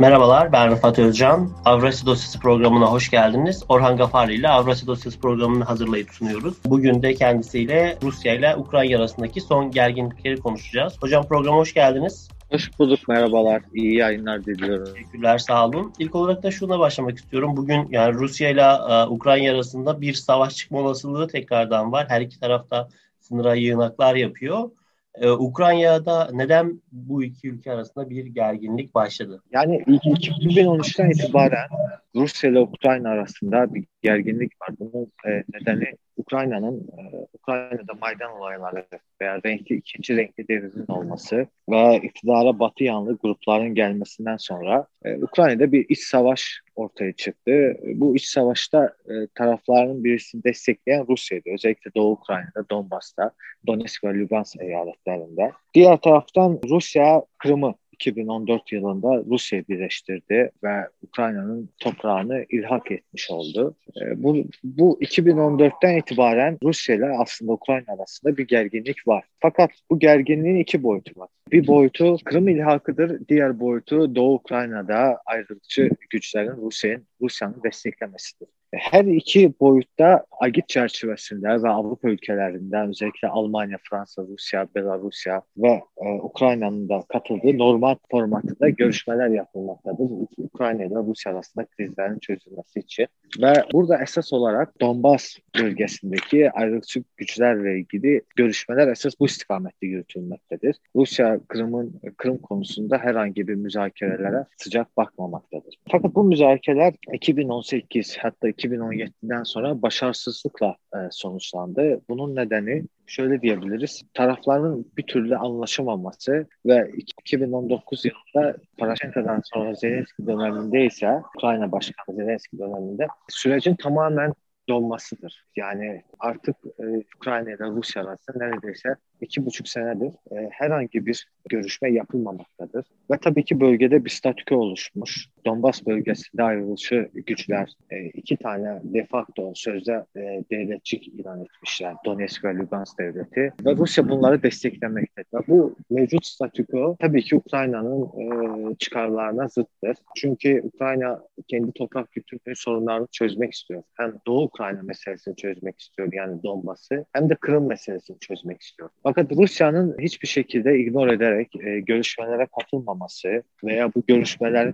Merhabalar, ben Rıfat Özcan. Avrasya Dosyası programına hoş geldiniz. Orhan Gafari ile Avrasya Dosyası programını hazırlayıp sunuyoruz. Bugün de kendisiyle Rusya ile Ukrayna arasındaki son gerginlikleri konuşacağız. Hocam programa hoş geldiniz. Hoş bulduk, merhabalar. İyi yayınlar diliyorum. Teşekkürler, sağ olun. İlk olarak da şuna başlamak istiyorum. Bugün yani Rusya ile e, Ukrayna arasında bir savaş çıkma olasılığı tekrardan var. Her iki tarafta sınıra yığınaklar yapıyor. Ee, Ukrayna'da neden bu iki ülke arasında bir gerginlik başladı? Yani 2013'ten itibaren Rusya ile Ukrayna arasında bir gerginlik var. Bunun e, nedeni Ukrayna'nın e, Ukrayna'da Maydan olayları veya renkli ikinci renkli devrimin olması ve iktidara batı yanlı grupların gelmesinden sonra e, Ukrayna'da bir iç savaş ortaya çıktı. Bu iç savaşta e, tarafların birisini destekleyen Rusya'ydı. Özellikle Doğu Ukrayna'da, Donbas'ta, Donetsk ve Lugansk eyaletlerinde. Diğer taraftan Rusya Kırım'ı 2014 yılında Rusya birleştirdi ve Ukrayna'nın toprağını ilhak etmiş oldu. E, bu, bu 2014'ten itibaren Rusya ile aslında Ukrayna arasında bir gerginlik var. Fakat bu gerginliğin iki boyutu var. Bir boyutu Kırım ilhakıdır, diğer boyutu Doğu Ukrayna'da ayrılıkçı güçlerin Rusya'nın Rusya'nın desteklemesidir. Her iki boyutta agit çerçevesinde ve Avrupa ülkelerinden özellikle Almanya, Fransa, Rusya, Belarusya ve e, Ukrayna'nın da katıldığı normal formatında görüşmeler yapılmaktadır. Ukrayna ile Rusya arasında krizlerin çözülmesi için. Ve burada esas olarak Donbas bölgesindeki ayrılıkçı güçlerle ilgili görüşmeler esas bu istikamette yürütülmektedir. Rusya Kırım'ın Kırım konusunda herhangi bir müzakerelere sıcak bakmamaktadır. Fakat bu müzakereler 2018 hatta 2017'den sonra başarısızlıkla e, sonuçlandı. Bunun nedeni şöyle diyebiliriz. Tarafların bir türlü anlaşamaması ve 2019 yılında Paraşenko'dan sonra Zelenski döneminde ise Ukrayna Başkanı Zelenski döneminde sürecin tamamen donmasıdır. Yani artık e, Ukrayna ile Rusya arasında neredeyse iki buçuk senedir e, herhangi bir görüşme yapılmamaktadır. Ve tabii ki bölgede bir statüko oluşmuş. Donbas bölgesinde ayrılışı güçler e, iki tane de facto sözde e, devletçik ilan etmişler. Donetsk ve Lugansk devleti. Ve Rusya bunları desteklemektedir. Bu mevcut statüko tabii ki Ukrayna'nın e, çıkarlarına zıttır. Çünkü Ukrayna kendi toprak bütünlüğü sorunlarını çözmek istiyor. Hem Doğu Ukrayna meselesini çözmek istiyor yani Donbas'ı hem de Kırım meselesini çözmek istiyor. Fakat Rusya'nın hiçbir şekilde ignor ederek e, görüşmelere katılmaması veya bu görüşmelerin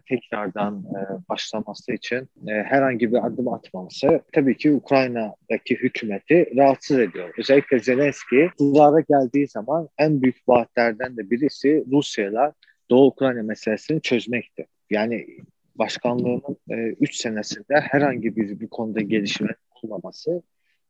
tekrardan e, başlaması için e, herhangi bir adım atmaması tabii ki Ukrayna'daki hükümeti rahatsız ediyor. Özellikle Zelenski iktidara geldiği zaman en büyük vaatlerden de birisi Rusya'yla Doğu Ukrayna meselesini çözmekti. Yani başkanlığının 3 e, senesinde herhangi bir, bir konuda gelişme olmaması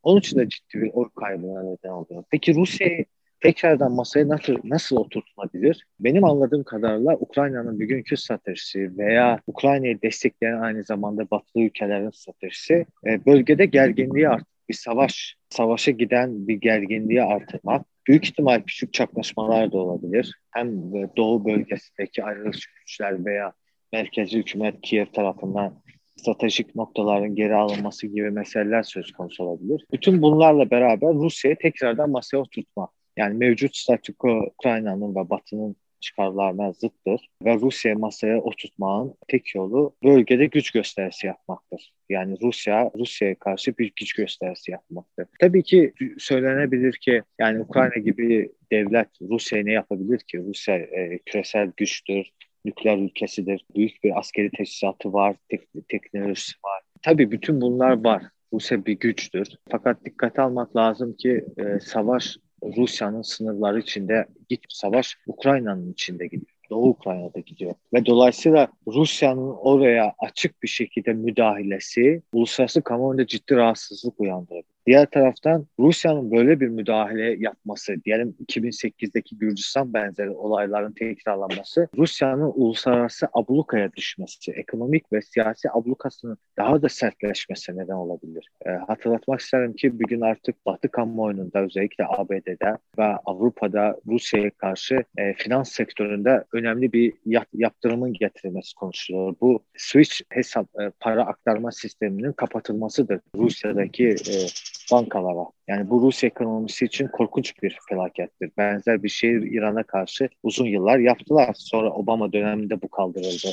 onun için de ciddi bir oy kaybına neden oluyor. Peki Rusya'yı tekrardan masaya nasıl, nasıl oturtulabilir? Benim anladığım kadarıyla Ukrayna'nın bugünkü stratejisi veya Ukrayna'yı destekleyen aynı zamanda batılı ülkelerin stratejisi e, bölgede gerginliği art bir savaş, savaşa giden bir gerginliği artırmak. Büyük ihtimal küçük çaklaşmalar da olabilir. Hem doğu bölgesindeki ayrılıkçı güçler veya merkezi hükümet Kiev tarafından stratejik noktaların geri alınması gibi meseleler söz konusu olabilir. Bütün bunlarla beraber Rusya'yı tekrardan masaya oturtmak yani mevcut statüko Ukrayna'nın ve Batı'nın çıkarlarına zıttır ve Rusya'yı masaya oturtmanın tek yolu bölgede güç gösterisi yapmaktır. Yani Rusya, Rusya'ya karşı bir güç gösterisi yapmaktır. Tabii ki söylenebilir ki yani Ukrayna gibi devlet Rusya'ya ne yapabilir ki? Rusya e, küresel güçtür, nükleer ülkesidir, büyük bir askeri teçhizatı var, tek, teknolojisi var. Tabii bütün bunlar var. Rusya bir güçtür. Fakat dikkat almak lazım ki e, savaş Rusya'nın sınırları içinde git savaş Ukrayna'nın içinde gidiyor. Doğu Ukrayna'da gidiyor. Ve dolayısıyla Rusya'nın oraya açık bir şekilde müdahalesi uluslararası kamuoyunda ciddi rahatsızlık uyandırdı. Diğer taraftan Rusya'nın böyle bir müdahale yapması, diyelim 2008'deki Gürcistan benzeri olayların tekrarlanması, Rusya'nın uluslararası ablukaya düşmesi, ekonomik ve siyasi ablukasının daha da sertleşmesine neden olabilir. E, hatırlatmak isterim ki bugün artık Batı kamuoyunda özellikle ABD'de ve Avrupa'da Rusya'ya karşı e, finans sektöründe önemli bir yap, yaptırımın getirilmesi konuşuluyor. Bu switch hesap e, para aktarma sisteminin kapatılmasıdır. Rusya'daki e, bankalara. Yani bu Rus ekonomisi için korkunç bir felakettir. Benzer bir şey İran'a karşı uzun yıllar yaptılar. Sonra Obama döneminde bu kaldırıldı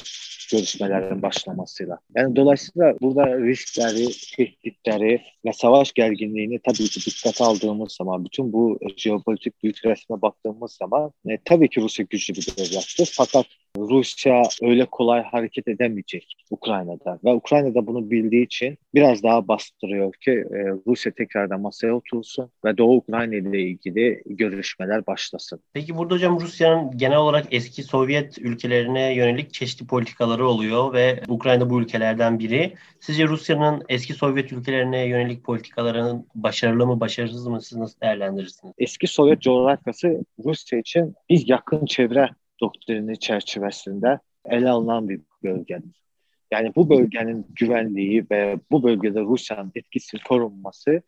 görüşmelerin başlamasıyla. Yani dolayısıyla burada riskleri, tehditleri ve savaş gerginliğini tabii ki dikkate aldığımız zaman, bütün bu jeopolitik büyük resme baktığımız zaman e, tabii ki Rusya güçlü bir devlettir. Fakat Rusya öyle kolay hareket edemeyecek Ukrayna'da ve Ukrayna da bunu bildiği için biraz daha bastırıyor ki e, Rusya tekrardan masaya otursun ve Doğu Ukrayna ile ilgili görüşmeler başlasın. Peki burada hocam Rusya'nın genel olarak eski Sovyet ülkelerine yönelik çeşitli politikaları oluyor ve Ukrayna bu ülkelerden biri. Sizce Rusya'nın eski Sovyet ülkelerine yönelik politikalarının başarılı mı başarısız mı siz nasıl değerlendirirsiniz? Eski Sovyet coğrafyası Rusya için bir yakın çevre doktrini çerçevesinde ele alınan bir bölgedir. Yani bu bölgenin güvenliği ve bu bölgede Rusya'nın etkisi korunması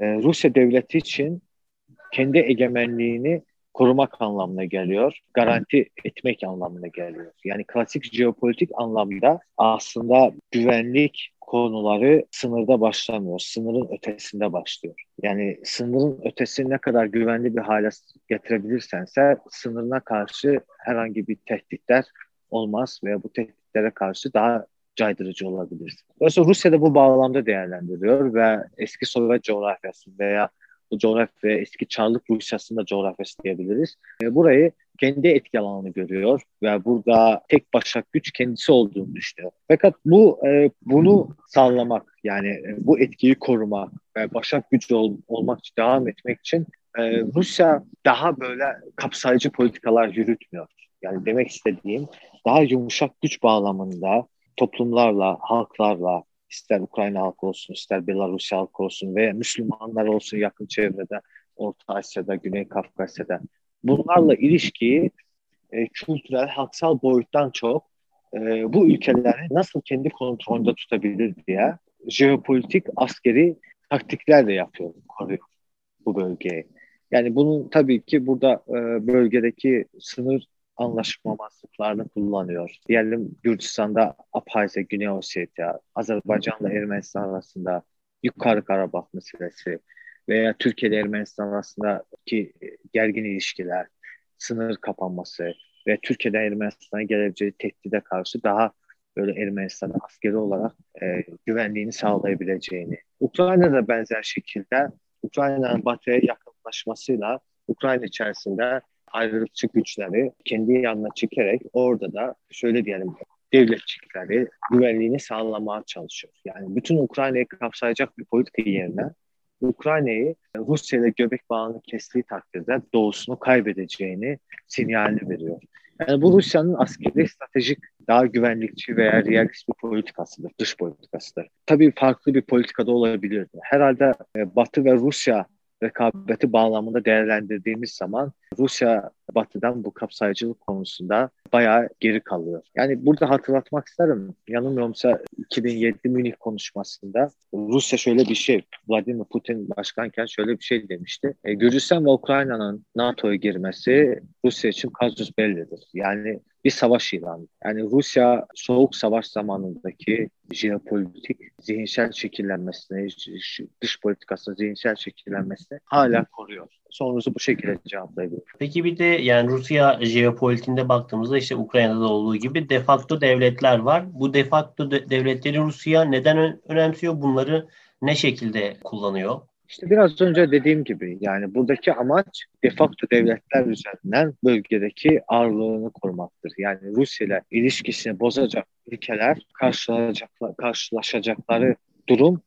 e, Rusya devleti için kendi egemenliğini korumak anlamına geliyor, garanti etmek anlamına geliyor. Yani klasik jeopolitik anlamda aslında güvenlik konuları sınırda başlamıyor, sınırın ötesinde başlıyor. Yani sınırın ötesini ne kadar güvenli bir hale getirebilirsense sınırına karşı herhangi bir tehditler olmaz veya bu tehditlere karşı daha caydırıcı olabilir. Dolayısıyla Rusya da bu bağlamda değerlendiriyor ve eski Sovyet coğrafyası veya coğrafya eski Çarlık Rusyası'nda coğrafyası diyebiliriz. E, burayı kendi etki alanını görüyor ve burada tek başak güç kendisi olduğunu düşünüyor. Fakat bu e, bunu sağlamak yani e, bu etkiyi korumak ve başak güç ol, olmak devam etmek için e, Rusya daha böyle kapsayıcı politikalar yürütmüyor. Yani demek istediğim daha yumuşak güç bağlamında toplumlarla, halklarla, ister Ukrayna halkı olsun, ister Belarus halkı olsun veya Müslümanlar olsun yakın çevrede, Orta Asya'da, Güney Kafkasya'da. Bunlarla ilişkiyi e, kültürel, halksal boyuttan çok e, bu ülkeleri nasıl kendi kontrolünde tutabilir diye jeopolitik, askeri taktikler de yapıyor, koruyor bu bölgeyi. Yani bunun tabii ki burada e, bölgedeki sınır anlaşmamazlıklarını kullanıyor. Diyelim Gürcistan'da Abhazya, Güney Ossetya, Azerbaycan'la Ermenistan arasında Yukarı Karabağ meselesi veya Türkiye ile Ermenistan arasındaki gergin ilişkiler, sınır kapanması ve Türkiye'den Ermenistan'a gelebileceği tehdide karşı daha böyle Ermenistan'a askeri olarak e, güvenliğini sağlayabileceğini. Ukrayna'da benzer şekilde Ukrayna'nın batıya yakınlaşmasıyla Ukrayna içerisinde ayrılıkçı güçleri kendi yanına çekerek orada da şöyle diyelim devletçikleri güvenliğini sağlamaya çalışıyor. Yani bütün Ukrayna'yı kapsayacak bir politika yerine Ukrayna'yı Rusya ile göbek bağını kestiği takdirde doğusunu kaybedeceğini sinyalini veriyor. Yani bu Rusya'nın askeri stratejik daha güvenlikçi veya realist bir politikasıdır, dış politikasıdır. Tabii farklı bir politikada olabilirdi. Herhalde e, Batı ve Rusya rekabeti bağlamında değerlendirdiğimiz zaman Rusya batıdan bu kapsayıcılık konusunda bayağı geri kalıyor. Yani burada hatırlatmak isterim. Yanılmıyorumsa 2007 Münih konuşmasında Rusya şöyle bir şey, Vladimir Putin başkanken şöyle bir şey demişti. E, Gürcistan ve Ukrayna'nın NATO'ya girmesi Rusya için kazus bellidir. Yani bir savaş ilanı. Yani Rusya soğuk savaş zamanındaki jeopolitik zihinsel şekillenmesini, dış politikası zihinsel şekillenmesini hala koruyor. Sorunuzu bu şekilde cevaplayabilirim. Peki bir de yani Rusya jeopolitiğinde baktığımızda işte Ukrayna'da olduğu gibi de facto devletler var. Bu de facto de devletleri Rusya neden önemsiyor? Bunları ne şekilde kullanıyor? İşte biraz önce dediğim gibi yani buradaki amaç de facto devletler üzerinden bölgedeki ağırlığını korumaktır. Yani Rusya ile ilişkisini bozacak ülkeler karşılaşacaklar, karşılaşacakları durum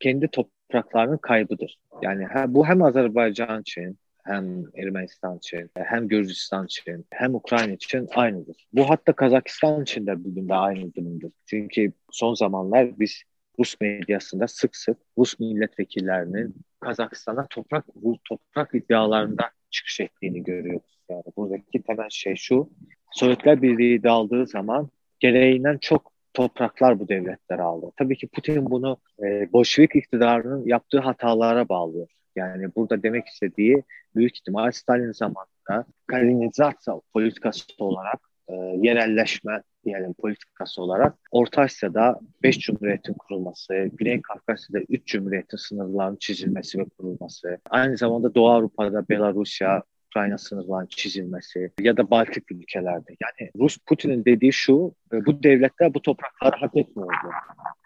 kendi topraklarının kaybıdır. Yani bu hem Azerbaycan için hem Ermenistan için, hem Gürcistan için, hem Ukrayna için aynıdır. Bu hatta Kazakistan için de bugün de aynı durumdur. Çünkü son zamanlar biz Rus medyasında sık sık Rus milletvekillerinin Kazakistan'a toprak bu toprak iddialarında çıkış ettiğini görüyoruz. Yani buradaki temel şey şu. Sovyetler Birliği dağıldığı zaman gereğinden çok topraklar bu devletler aldı. Tabii ki Putin bunu e, Bolşevik iktidarının yaptığı hatalara bağlıyor. Yani burada demek istediği büyük ihtimal Stalin zamanında Kalinizasyon politikası olarak e, yerelleşme diyelim politikası olarak Orta Asya'da 5 cumhuriyetin kurulması, Güney Kafkasya'da 3 cumhuriyetin sınırlarının çizilmesi ve kurulması, aynı zamanda Doğu Avrupa'da Belarusya, Ukrayna sınırlarının çizilmesi ya da Baltık ülkelerde. Yani Rus Putin'in dediği şu, e, bu devletler bu toprakları hak etmiyordu.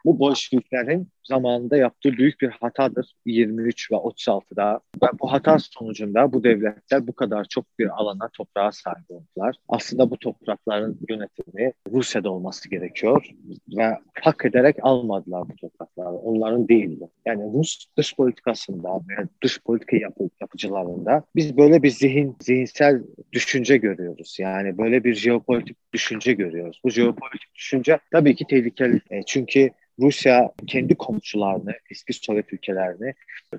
Bu Bolşeviklerin zamanında yaptığı büyük bir hatadır 23 ve 36'da. Ve bu hata sonucunda bu devletler bu kadar çok bir alana, toprağa sahip oldular. Aslında bu toprakların yönetimi Rusya'da olması gerekiyor ve hak ederek almadılar bu toprakları. Onların değildi. Yani Rus dış politikasında ve dış politika yapı, yapıcılarında biz böyle bir zihin, zihinsel düşünce görüyoruz. Yani böyle bir jeopolitik düşünce görüyoruz. Bu jeopolitik düşünce tabii ki tehlikeli. E, çünkü Rusya kendi komşularını, eski Sovyet ülkelerini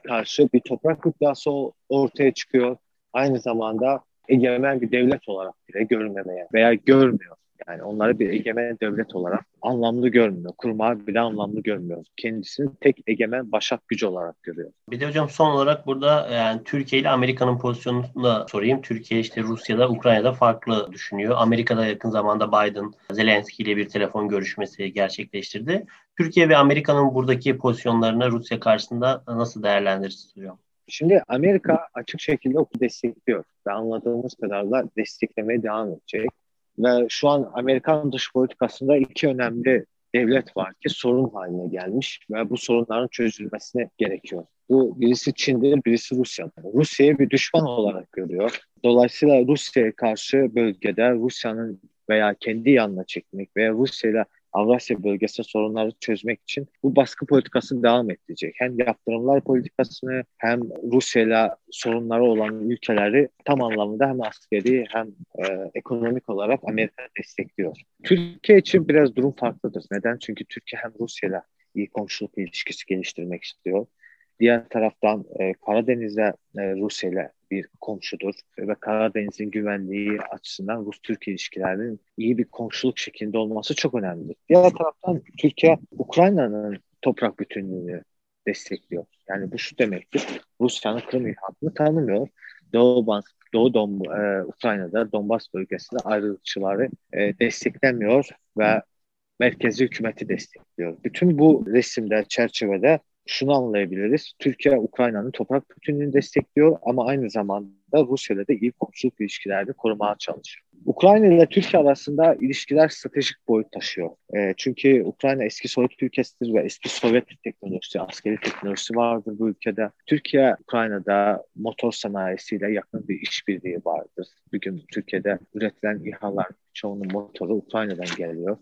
karşı bir toprak iddiası ortaya çıkıyor. Aynı zamanda egemen bir devlet olarak bile görmemeye veya görmüyor. Yani onları bir egemen devlet olarak anlamlı görmüyor. Kurmağı bile anlamlı görmüyor. Kendisini tek egemen başak gücü olarak görüyor. Bir de hocam son olarak burada yani Türkiye ile Amerika'nın pozisyonunu da sorayım. Türkiye işte Rusya'da, Ukrayna'da farklı düşünüyor. Amerika'da yakın zamanda Biden, Zelenski ile bir telefon görüşmesi gerçekleştirdi. Türkiye ve Amerika'nın buradaki pozisyonlarını Rusya karşısında nasıl değerlendirirsiniz hocam? Şimdi Amerika açık şekilde okul destekliyor ve anladığımız kadarıyla desteklemeye devam edecek. Ve şu an Amerikan dış politikasında iki önemli devlet var ki sorun haline gelmiş ve bu sorunların çözülmesine gerekiyor. Bu birisi Çin'dir, birisi Rusya'dır. Rusya'yı bir düşman olarak görüyor. Dolayısıyla Rusya'ya karşı bölgede Rusya'nın veya kendi yanına çekmek veya Rusya ile Avrasya bölgesinde sorunları çözmek için bu baskı politikasını devam ettirecek. Hem yaptırımlar politikasını hem Rusya ile sorunları olan ülkeleri tam anlamda hem askeri hem e, ekonomik olarak Amerika destekliyor. Türkiye için biraz durum farklıdır. Neden? Çünkü Türkiye hem Rusya ile iyi komşuluk ilişkisi geliştirmek istiyor. Diğer taraftan e, Karadeniz'de e, Rusya ile bir komşudur ve Karadeniz'in güvenliği açısından Rus-Türk ilişkilerinin iyi bir komşuluk şeklinde olması çok önemlidir. Diğer taraftan Türkiye Ukrayna'nın toprak bütünlüğünü destekliyor. Yani bu şu demektir. Rusya'nın Kırım ilhakını tanımıyor. Doğu, Bas, Doğu Don, e, Ukrayna'da Donbas bölgesinde ayrılıkçıları e, desteklemiyor ve merkezi hükümeti destekliyor. Bütün bu resimde, çerçevede şunu anlayabiliriz. Türkiye Ukrayna'nın toprak bütünlüğünü destekliyor ama aynı zamanda Rusya ile de iyi komşuluk ilişkilerini korumaya çalışıyor. Ukrayna ile Türkiye arasında ilişkiler stratejik boyut taşıyor. E, çünkü Ukrayna eski Sovyet ülkesidir ve eski Sovyet teknolojisi, askeri teknolojisi vardır bu ülkede. Türkiye, Ukrayna'da motor sanayisiyle yakın bir işbirliği vardır. Bugün Türkiye'de üretilen İHA'lar çoğunun motoru Ukrayna'dan geliyor.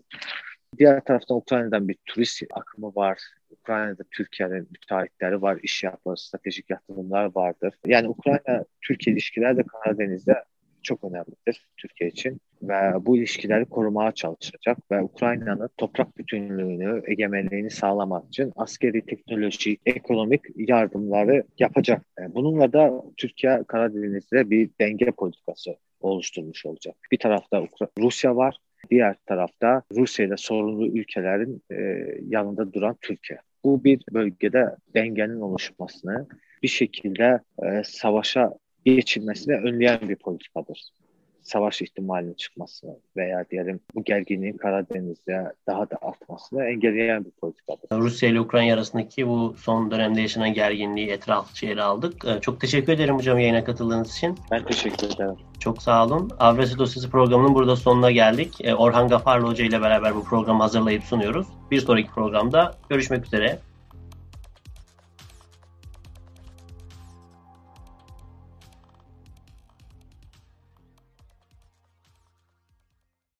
Diğer taraftan Ukrayna'dan bir turist akımı var. Ukrayna'da Türkiye'nin müteahhitleri var, iş yapar, stratejik yatırımlar vardır. Yani Ukrayna-Türkiye ilişkileri de Karadeniz'de çok önemlidir Türkiye için ve bu ilişkileri korumaya çalışacak ve Ukrayna'nın toprak bütünlüğünü, egemenliğini sağlamak için askeri, teknoloji, ekonomik yardımları yapacak. Bununla da Türkiye Karadeniz'de bir denge politikası oluşturmuş olacak. Bir tarafta Rusya var, Diğer tarafta Rusya ile sorunlu ülkelerin e, yanında duran Türkiye. Bu bir bölgede dengenin oluşmasını, bir şekilde e, savaşa geçilmesini önleyen bir politikadır savaş ihtimalinin çıkmasını veya diyelim bu gerginliğin Karadeniz'de daha da artmasını engelleyen bir politikadır. Rusya ile Ukrayna arasındaki bu son dönemde yaşanan gerginliği etraflıca ele aldık. Ee, çok teşekkür ederim hocam yayına katıldığınız için. Ben teşekkür ederim. Çok sağ olun. Avrasya Dosyası programının burada sonuna geldik. Ee, Orhan Gafarlı Hoca ile beraber bu programı hazırlayıp sunuyoruz. Bir sonraki programda görüşmek üzere.